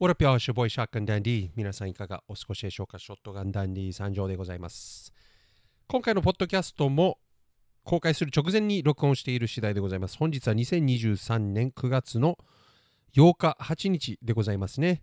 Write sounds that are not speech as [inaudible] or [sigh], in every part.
オラピョーシュボイシャーカンダンディ皆さんいかがお過ごしでしょうか？ショットガンダンディ参上でございます。今回のポッドキャストも公開する直前に録音している次第でございます。本日は2023年9月の8日8日でございますね。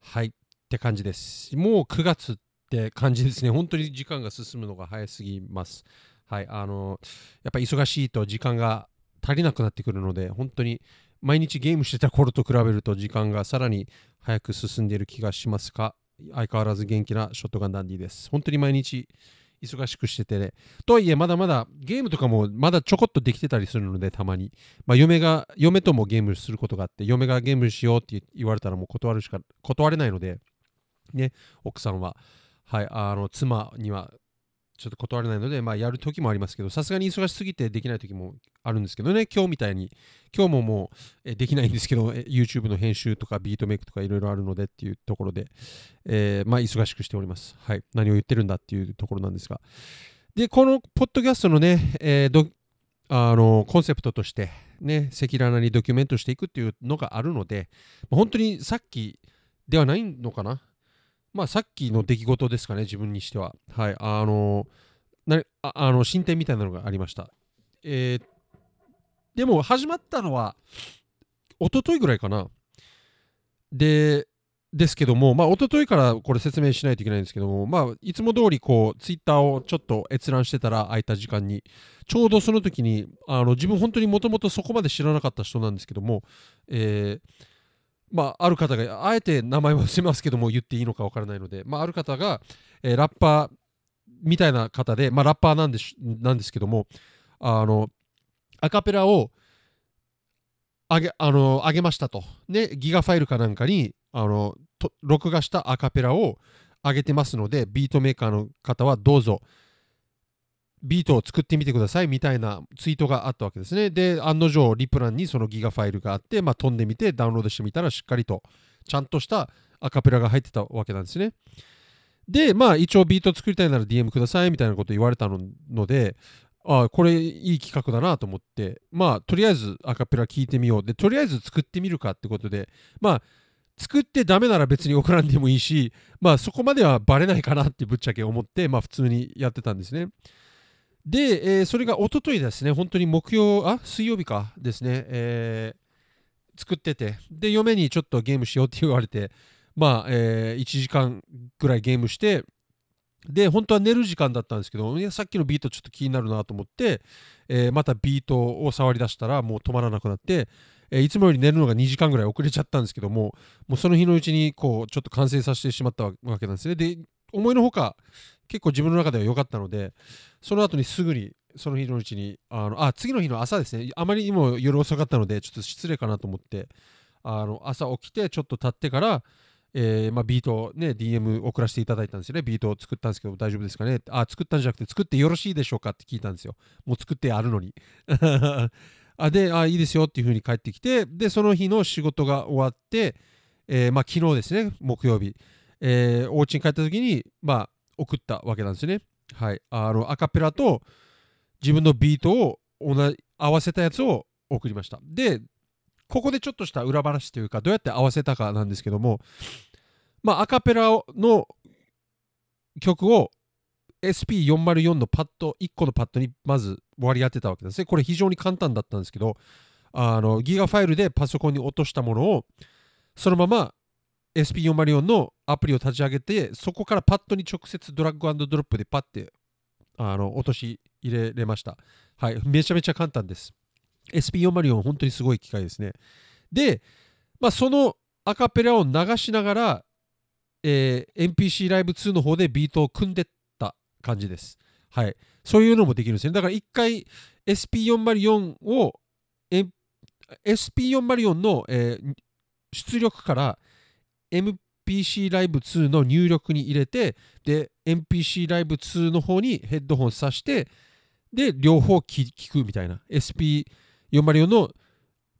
はいって感じです。もう9月って感じですね。本当に時間が進むのが早すぎます。はいあのやっぱ忙しいと時間が足りなくなってくるので本当に毎日ゲームしてた頃と比べると時間がさらに早く進んでいる気がしますが、相変わらず元気なショットガンダンディです。本当に毎日忙しくしててね。とはいえ、まだまだゲームとかもまだちょこっとできてたりするので、たまに。まあ、嫁が、嫁ともゲームすることがあって、嫁がゲームしようって言われたらもう断るしか、断れないので、ね、奥さんは、はい、あの、妻にはちょっと断れないので、まあ、やる時もありますけど、さすがに忙しすぎてできない時もあるんですけどね、今日みたいに、今日ももうえできないんですけど、YouTube の編集とかビートメイクとかいろいろあるのでっていうところで、えー、まあ、忙しくしております。はい。何を言ってるんだっていうところなんですが。で、このポッドキャストのね、えー、あのコンセプトとして、ね、赤裸々にドキュメントしていくっていうのがあるので、本当にさっきではないのかなまあ、さっきの出来事ですかね、自分にしては。はい、あのなああの進展みたいなのがありました。えー、でも、始まったのは、一昨日ぐらいかな。で、ですけども、まあ、一昨日からこれ説明しないといけないんですけども、まあ、いつも通り、こう、ツイッターをちょっと閲覧してたら、空いた時間に、ちょうどその時に、あの自分、本当にもともとそこまで知らなかった人なんですけども、えー、まあ、ある方が、あえて名前は伏せますけども、言っていいのかわからないので、まあ、ある方が、えー、ラッパーみたいな方で、まあ、ラッパーなんですなんですけども、あの、アカペラを上げ、あの、上げましたと。ね、ギガファイルかなんかに、あの、録画したアカペラを上げてますので、ビートメーカーの方はどうぞ、ビートを作ってみてくださいみたいなツイートがあったわけですね。で、案の定、リプランにそのギガファイルがあって、まあ、飛んでみてダウンロードしてみたら、しっかりとちゃんとしたアカペラが入ってたわけなんですね。で、まあ、一応ビート作りたいなら DM くださいみたいなこと言われたので、あこれいい企画だなと思って、まあ、とりあえずアカペラ聞いてみよう。で、とりあえず作ってみるかってことで、まあ、作ってダメなら別に送らんでもいいし、まあ、そこまではバレないかなってぶっちゃけ思って、まあ、普通にやってたんですね。で、えー、それが一昨日ですね、本当に木曜、あ、水曜日かですね、えー、作ってて、で、嫁にちょっとゲームしようって言われて、まあ、えー、1時間ぐらいゲームして、で、本当は寝る時間だったんですけど、さっきのビートちょっと気になるなと思って、えー、またビートを触り出したらもう止まらなくなって、えー、いつもより寝るのが2時間ぐらい遅れちゃったんですけども、もうその日のうちにこうちょっと完成させてしまったわけなんですね。で、思いのほか結構自分の中では良かったので、その後にすぐにその日のうちに、あのあ次の日の朝ですね、あまりにも夜遅かったので、ちょっと失礼かなと思って、あの朝起きてちょっと経ってから、えーまあ、ビートをね、DM 送らせていただいたんですよね。ビートを作ったんですけど大丈夫ですかね？あ、作ったんじゃなくて作ってよろしいでしょうかって聞いたんですよ。もう作ってあるのに。[laughs] あで、あ、いいですよっていうふうに帰ってきて、で、その日の仕事が終わって、えー、まあ、昨日ですね、木曜日、えー、お家に帰った時に、まあ、送ったわけなんですね。はい。あの、アカペラと自分のビートを同じ合わせたやつを送りました。で、ここでちょっとした裏話というか、どうやって合わせたかなんですけども、まあ、アカペラの曲を SP404 のパッド、1個のパッドにまず割り当てたわけですね。これ非常に簡単だったんですけど、あのギガファイルでパソコンに落としたものを、そのまま SP404 のアプリを立ち上げて、そこからパッドに直接ドラッグドロップでパッてあの落とし入れれました。はい、めちゃめちゃ簡単です。SP404 本当にすごい機械ですね。で、まあ、そのアカペラを流しながら、えー、NPC ライブ2の方でビートを組んでった感じです。はい。そういうのもできるんですね。だから一回 SP404 を、SP404 の、えー、出力から MPC ライブ2の入力に入れて、で、MPC ライブ2の方にヘッドホン挿して、で、両方聞くみたいな。SP404 の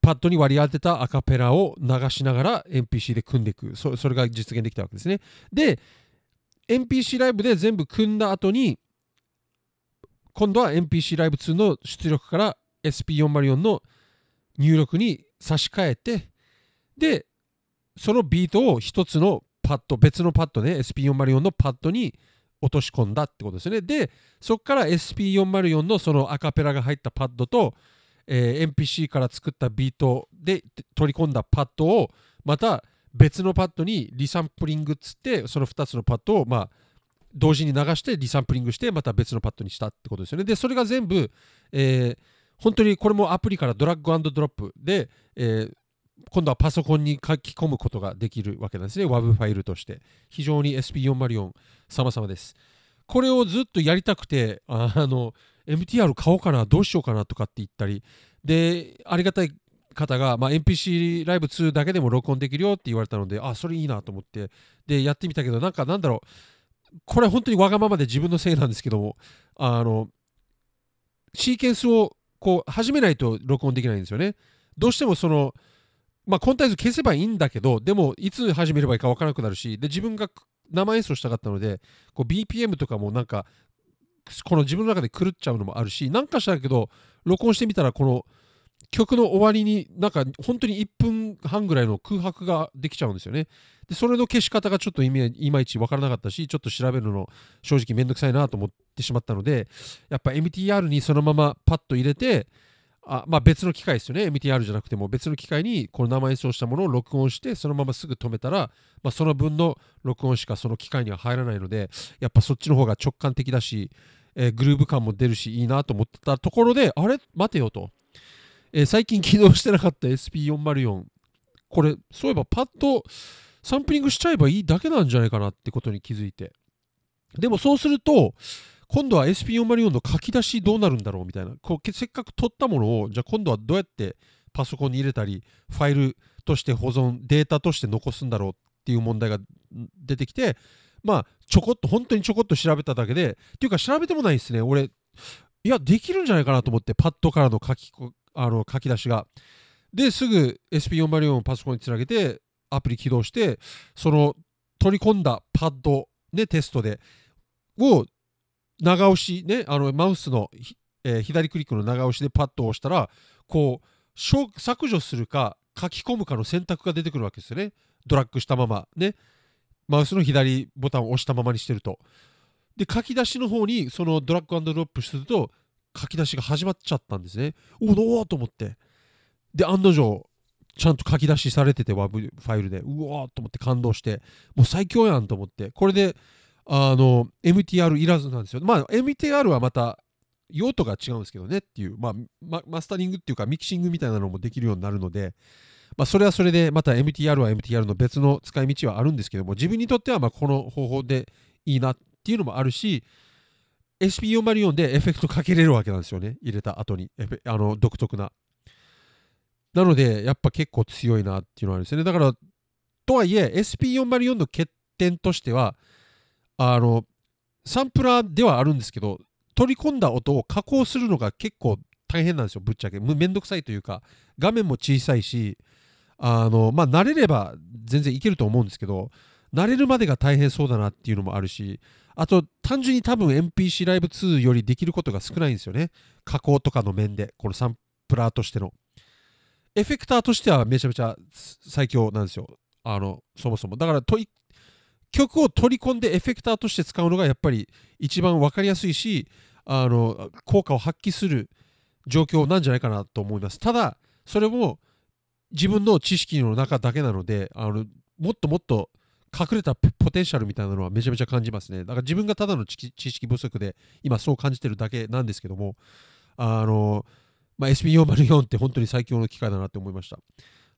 パッドに割り当てたアカペラを流しながら MPC で組んでいくそ。それが実現できたわけですね。で、MPC ライブで全部組んだ後に、今度は MPC ライブ2の出力から SP404 の入力に差し替えて、で、そのビートを一つのパッド別のパッドね SP404 のパッドに落とし込んだってことですね。でそこから SP404 のそのアカペラが入ったパッドと、えー、NPC から作ったビートで取り込んだパッドをまた別のパッドにリサンプリングっつってその2つのパッドをまあ同時に流してリサンプリングしてまた別のパッドにしたってことですよね。でそれが全部、えー、本当にこれもアプリからドラッグドロップで、えー、今度はパソコンに書き込むことができるわけなんですね。WAV ファイルとして。非常に SP404 様々です。これをずっとやりたくてあの MTR 買おうかなどうしようかなとかって言ったり。でありがたい方が、まあ、NPC ライブ2だけでも録音できるよって言われたので、あ、それいいなと思って、で、やってみたけど、なんかなんだろう、これ本当にわがままで自分のせいなんですけども、あの、シーケンスをこう始めないと録音できないんですよね。どうしてもその、まあ、コンタイズ消せばいいんだけど、でも、いつ始めればいいか分からなくなるし、で、自分が生演奏したかったので、BPM とかもなんか、この自分の中で狂っちゃうのもあるし、なんかしたけど、録音してみたら、この、曲の終わりになんか本当に1分半ぐらいの空白ができちゃうんですよね。でそれの消し方がちょっといまいち分からなかったしちょっと調べるの正直めんどくさいなと思ってしまったのでやっぱ MTR にそのままパッと入れてあまあ、別の機械ですよね。MTR じゃなくても。別の機械にこの生演奏したものを録音してそのまますぐ止めたら、まあ、その分の録音しかその機械には入らないのでやっぱそっちの方が直感的だし、えー、グルーヴ感も出るしいいなと思ってたところであれ？待てよと。えー、最近起動してなかった SP404 これそういえばパッとサンプリングしちゃえばいいだけなんじゃないかなってことに気づいて。でもそうすると今度は SP404 の書き出しどうなるんだろうみたいなこうせっかく取ったものをじゃあ今度はどうやってパソコンに入れたりファイルとして保存データとして残すんだろうっていう問題が出てきてまあちょこっと本当にちょこっと調べただけでっていうか調べてもないですね俺いやできるんじゃないかなと思ってパッドからの書きあの書き出しが。ですぐ SP404 をパソコンにつなげてアプリ起動してその取り込んだパッドでテストでを長押しねあのマウスの、えー、左クリックの長押しでパッドを押したらこう削除するか書き込むかの選択が出てくるわけですよね。ドラッグしたままね。マウスの左ボタンを押したままにしてると。で書き出しの方にそのドラッグドロップすると書き出しが始まっちゃったんですね。おおと思って。で、案の定、ちゃんと書き出しされてて、WAV ファイルで、うおーと思って感動して、もう最強やんと思って、これで、あの、MTR いらずなんですよ。まあ、MTR はまた、用途が違うんですけどねっていう、まあ、マスタリングっていうか、ミキシングみたいなのもできるようになるので、まあ、それはそれで、また MTR は MTR の別の使い道はあるんですけども、自分にとっては、まこの方法でいいなっていうのもあるし、SP404 でエフェクトかけれるわけなんですよね。入れた後に。あの、独特な。なので、やっぱ結構強いなっていうのはあるんですよね。だから、とはいえ、SP404 の欠点としては、あの、サンプラーではあるんですけど、取り込んだ音を加工するのが結構大変なんですよ、ぶっちゃけ。めんどくさいというか、画面も小さいし、あの、まあ、慣れれば全然いけると思うんですけど、慣れるまでが大変そうだなっていうのもあるし、あと、単純に多分 MPC ライブ2よりできることが少ないんですよね。加工とかの面で、このサンプラーとしての。エフェクターとしてはめちゃめちゃ最強なんですよ。あの、そもそも。だから曲を取り込んでエフェクターとして使うのがやっぱり一番分かりやすいし、あの、効果を発揮する状況なんじゃないかなと思います。ただ、それも自分の知識の中だけなので、あのもっともっと隠れたポテンシャルみたいなのはめちゃめちゃ感じますね。だから自分がただの知識不足で今そう感じてるだけなんですけども、あの、まあ、SP404 って本当に最強の機械だなって思いました。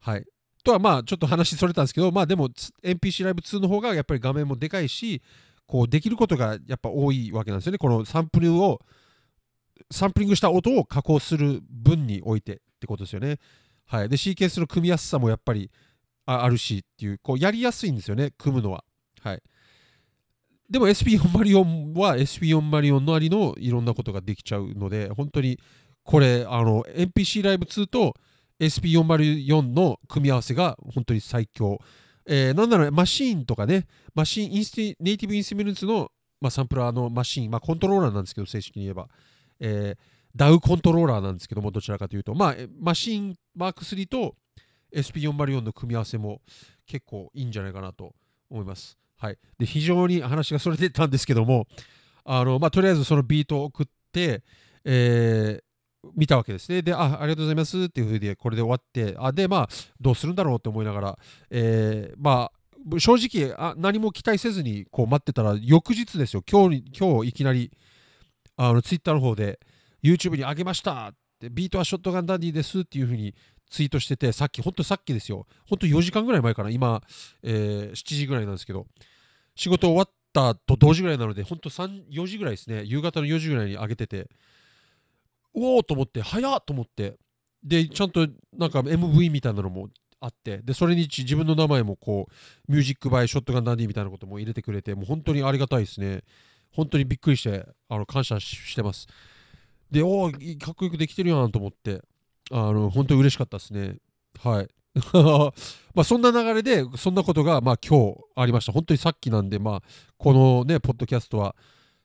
はい。とはまあちょっと話それたんですけど、まあでも NPC ライブ2の方がやっぱり画面もでかいし、こうできることがやっぱ多いわけなんですよね。このサンプルを、サンプリングした音を加工する分においてってことですよね。はい。で、シーケンスの組みやすさもやっぱりあるしっていう、こうやりやすいんですよね、組むのは。はい。でも SP404 は SP404 のありのいろんなことができちゃうので、本当にこれ、あの、NPC ライブ2と SP404 の組み合わせが本当に最強。えー、なんだろう、マシーンとかね、マシーンインステ、ネイティブインスティメンツの、まあ、サンプラーのマシーン、まあ、コントローラーなんですけど、正式に言えば。えー、ダウコントローラーなんですけども、どちらかというと、まあ、マシーンマーク3と SP404 の組み合わせも結構いいんじゃないかなと思います。はい、で非常に話がそれてたんですけどもあの、まあ、とりあえずそのビートを送って、えー、見たわけですね。で、あ、ありがとうございます。っていうふうで、これで終わって、あ、で、まあ、どうするんだろうって思いながら、えー、まあ、正直あ、何も期待せずにこう待ってたら、翌日ですよ、今日今日いきなり、あの、ツイッターの方で、YouTube に上げましたって、ビートはショットガンダディですっていうふうにツイートしてて、さっき、ほんとさっきですよ、ほんと4時間ぐらい前かな、今、えー、7時ぐらいなんですけど、仕事終わったと同時ぐらいなので、ほんと、4時ぐらいですね、夕方の4時ぐらいに上げてて、おおと思って、早っと思って、で、ちゃんとなんか MV みたいなのもあって、で、それに自分の名前もこう、ミュージックバイショットガンダディみたいなことも入れてくれて、もう本当にありがたいですね。本当にびっくりして、あの感謝してます。で、おお、かっこよくできてるやんと思って、あの、本当に嬉しかったですね。はい。[laughs] まあそんな流れで、そんなことがまあ今日ありました。本当にさっきなんで、まあ、このね、ポッドキャストは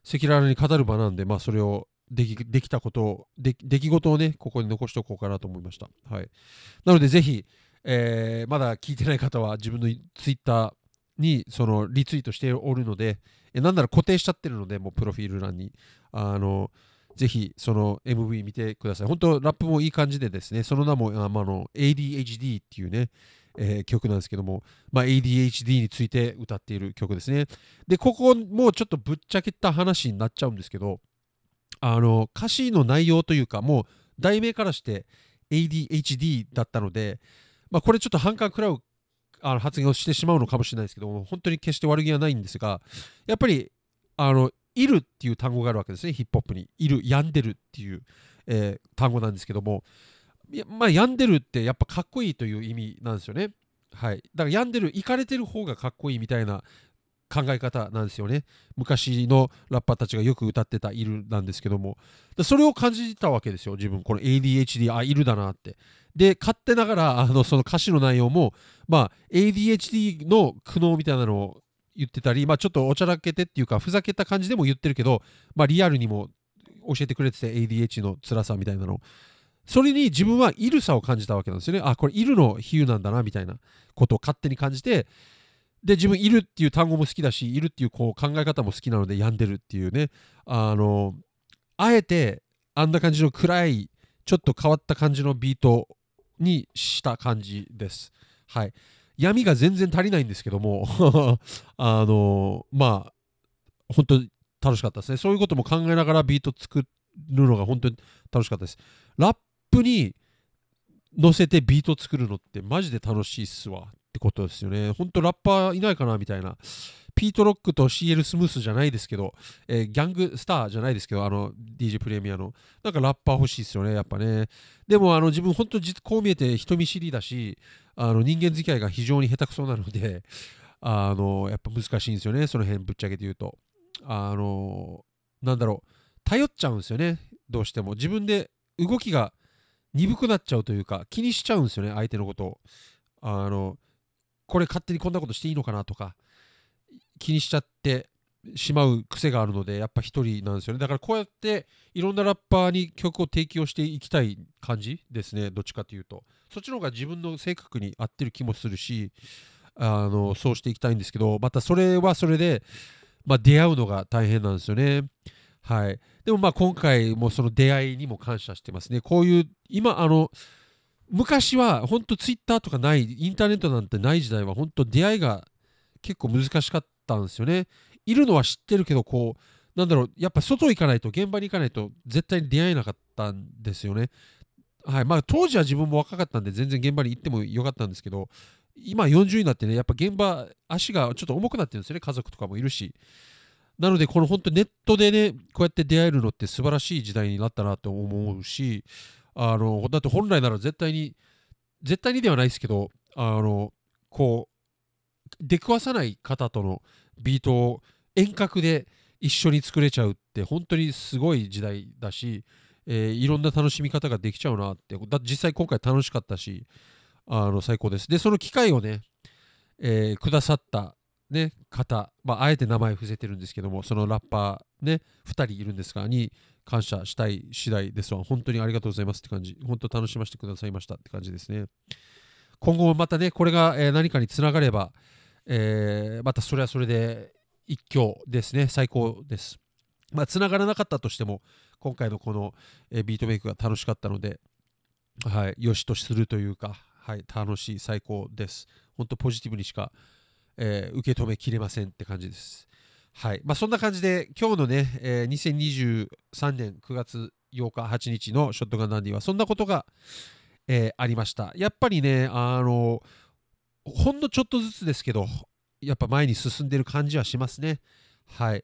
赤裸々に語る場なんで、まあそれをできできたことをで、出来事をね、ここに残しておこうかなと思いました。はい。なのでぜひ、えー、まだ聞いてない方は自分のツイッターにそのリツイートしておるので、えなんなら固定しちゃってるので、もうプロフィール欄に。あの、ぜひその MV 見てください。本当、ラップもいい感じでですね、その名もあ、まあの ADHD っていうね、えー、曲なんですけども、まあ、ADHD について歌っている曲ですね。で、ここもうちょっとぶっちゃけた話になっちゃうんですけど、あの歌詞の内容というか、もう題名からして ADHD だったので、まあ、これちょっと反感食らうあの発言をしてしまうのかもしれないですけども、本当に決して悪気はないんですが、やっぱり、あの、いるっていう単語があるわけですね、ヒップホップに。いる、病んでるっていう、えー、単語なんですけども、まあ、病んでるってやっぱかっこいいという意味なんですよね。はい。だから病んでる、いかれてる方がかっこいいみたいな考え方なんですよね。昔のラッパーたちがよく歌ってたいるなんですけども。それを感じたわけですよ、自分。この ADHD、あ、いるだなって。で、勝手ながら、あの、その歌詞の内容も、まあ、ADHD の苦悩みたいなのを言ってたり、まあ、ちょっとおちゃらけてっていうか、ふざけた感じでも言ってるけど、まあ、リアルにも教えてくれてて、ADHD の辛さみたいなの。それに自分はイルさを感じたわけなんですよね。あ、これイルの比喩なんだな、みたいなことを勝手に感じて、で、自分いるっていう単語も好きだし、いるっていうこう考え方も好きなので病んでるっていうね、あの、あえてあんな感じの暗い、ちょっと変わった感じのビートにした感じです。はい。闇が全然足りないんですけども [laughs] あのまあ、本当に楽しかったですね。そういうことも考えながらビート作るのが本当に楽しかったです。ラップに乗せてビート作るのってマジで楽しいっすわってことですよね。ほんとラッパーいないかなみたいな。ピートロックと CL スムースじゃないですけど、えー、ギャングスターじゃないですけど、あの DJ プレミアの、なんかラッパー欲しいですよね、やっぱね。でもあの自分本当こう見えて人見知りだし、あの人間付き合いが非常に下手くそなので、あのやっぱ難しいんですよね、その辺ぶっちゃけて言うと。あのなんだろう、頼っちゃうんですよね、どうしても。自分で動きが鈍くなっちゃうというか、気にしちゃうんですよね、相手のことを。あの、これ勝手にこんなことしていいのかなとか、気にしちゃってしまう癖があるので、やっぱ一人なんですよね。だからこうやっていろんなラッパーに曲を提供していきたい感じですね、どっちかというと。そっちの方が自分の性格に合ってる気もするし、あのそうしていきたいんですけど、またそれはそれで、まあ、出会うのが大変なんですよね。はい。でもまあ今回もその出会いにも感謝してますね。こういう、今、あの、昔は本当ツイッターとかない、インターネットなんてない時代は本当出会いが結構難しかったんですよね。いるのは知ってるけど、こう、なんだろう、やっぱ外行かないと、現場に行かないと絶対に出会えなかったんですよね。はい。まあ当時は自分も若かったんで全然現場に行ってもよかったんですけど、今40になってね、やっぱ現場、足がちょっと重くなってるんですよね、家族とかもいるし。なので、この本当ネットでね、こうやって出会えるのって素晴らしい時代になったなと思うし、あの、だって本来なら絶対に、絶対にではないですけど、あの、こう、出くわさない方とのビートを遠隔で一緒に作れちゃうって本当にすごい時代だし、えー、いろんな楽しみ方ができちゃうなって、だ実際今回楽しかったし、あの最高です。で、その機会をね、えー、くださったね、方、まあ、あえて名前伏せてるんですけども、そのラッパーね、2人いるんですが、に感謝したい次第ですわ。本当にありがとうございますって感じ。本当楽しませてくださいましたって感じですね。今後もまたね、これが、え何かにつながれば、えーまたそれはそれで一挙ですね、最高です。まあ、つながらなかったとしても、今回のこの、えビートメイクが楽しかったので、はい、よしとするというか、はい、楽しい、最高です。本当ポジティブにしか、えー受け止めきれませんって感じです。はい。まあ、そんな感じで、今日のね、えー2023年9月8日、8日のショットガンダンディは、そんなことが、えーありました。やっぱりね、あの、ほんのちょっとずつですけど、やっぱ前に進んでる感じはしますね。はい。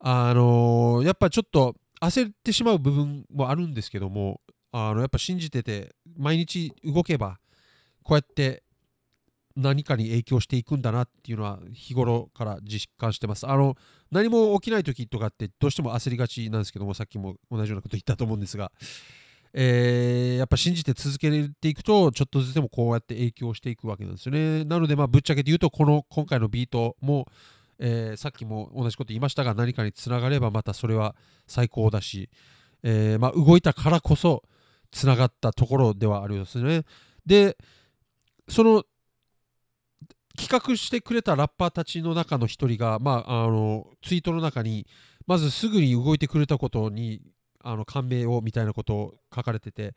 あのやっぱちょっと焦ってしまう部分もあるんですけども、あのやっぱ信じてて、毎日動けば、こうやって何かに影響していくんだなっていうのは日頃から実感してます。あの何も起きない時とかってどうしても焦りがちなんですけども、さっきも同じようなこと言ったと思うんですが、えーやっぱ信じて続けていくと、ちょっとずつでもこうやって影響していくわけなんですよね。なので、まあ、ぶっちゃけて言うと、この今回のビートも、えーさっきも同じこと言いましたが、何かにつながればまたそれは最高だし、えーまあ、動いたからこそつながったところではあるんですね。で、その企画してくれたラッパーたちの中の一人が、まあ、あのツイートの中にまずすぐに動いてくれたことにあの感銘をみたいなことを書かれてて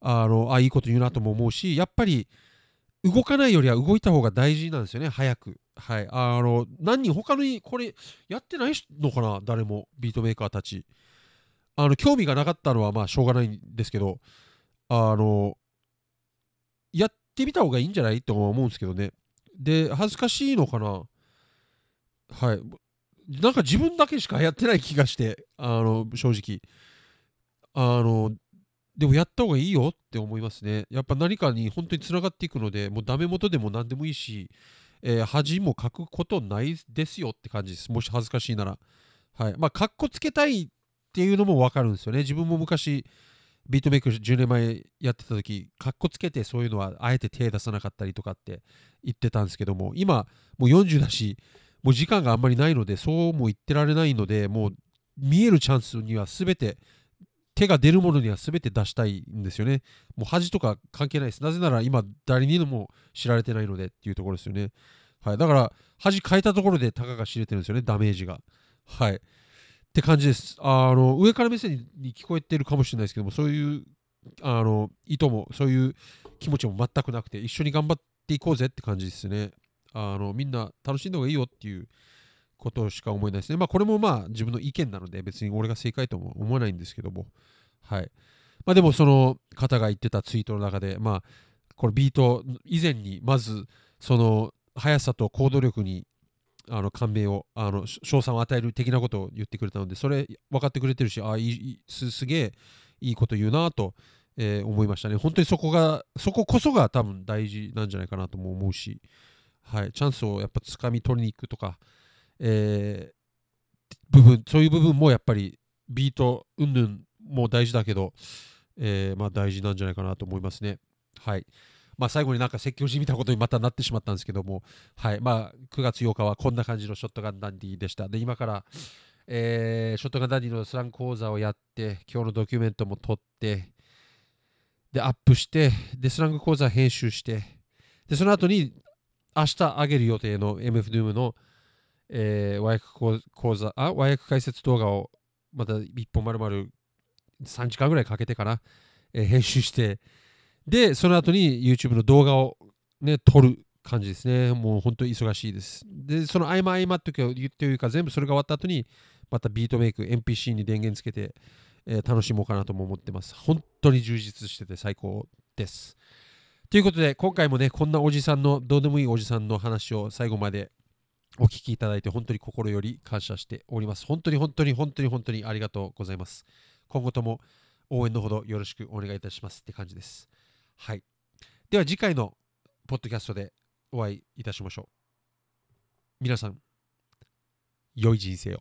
あのあいいこと言うなとも思うしやっぱり動かないよりは動いた方が大事なんですよね早く。はい。あの何人他にこれやってないのかな誰もビートメーカーたち。あの興味がなかったのはまあしょうがないんですけどあのやってみた方がいいんじゃないと思うんですけどね。で恥ずかしいのかな？はい。なんか自分だけしかやってない気がしてあの正直。あのでもやった方がいいよって思いますね。やっぱ何かに本当につながっていくのでもうダメ元でも何でもいいし、えー恥も書くことないですよって感じです。もし恥ずかしいなら。はい。まあかっこつけたいっていうのも分かるんですよね。自分も昔ビートメイク10年前やってた時かっこつけてそういうのはあえて手出さなかったりとかって言ってたんですけども今もう40だしもう時間があんまりないのでそうも言ってられないのでもう見えるチャンスには全て手が出るものには全て出したいんですよね。もう恥とか関係ないです。なぜなら今誰にも知られてないのでっていうところですよね。はい。だから恥変えたところでたかが知れてるんですよね。ダメージが。はい。って感じですあの上から目線に聞こえてるかもしれないですけどもそういうあの意図もそういう気持ちも全くなくて一緒に頑張っていこうぜって感じですねあのみんな楽しんだ方がいいよっていうことしか思えないですね。まあこれもまあ自分の意見なので別に俺が正解とも思わないんですけども。はい。まあでもその方が言ってたツイートの中でまあこれビート以前にまずその速さと行動力にあの感銘をあの賞賛を与える的なことを言ってくれたのでそれ分かってくれてるしあいすすげえいいこと言うなと、えー思いましたね。本当にそこがそここそが多分大事なんじゃないかなとも思うし。はい、チャンスをやっぱ掴み取りに行くとか、えー部分そういう部分もやっぱりビート云々も大事だけど、えーまあ大事なんじゃないかなと思いますね。はい。まあ最後になんか説教じみたことにまたなってしまったんですけども、はい。まあ9月8日はこんな感じのショットガンダンディでした。で、今から、えーショットガンダンディのスラン講座をやって、今日のドキュメントも撮って、で、アップして、で、スラング講座編集して、で、その後に明日上げる予定の MF ドゥームの、えー和訳講座あ、和訳解説動画をまた一本丸々3時間ぐらいかけてかな、えー編集して、で、その後に YouTube の動画をね、撮る感じですね。もう本当に忙しいです。で、その合間合間というというか、全部それが終わった後に、またビートメイク、NPC に電源つけて、えー楽しもうかなとも思ってます。本当に充実してて最高です。ということで、今回もね、こんなおじさんの、どうでもいいおじさんの話を最後までお聞きいただいて、本当に心より感謝しております。本当に本当に本当に本当にありがとうございます。今後とも応援のほどよろしくお願いいたしますって感じです。はい。では次回のポッドキャストでお会いいたしましょう。皆さん、良い人生を。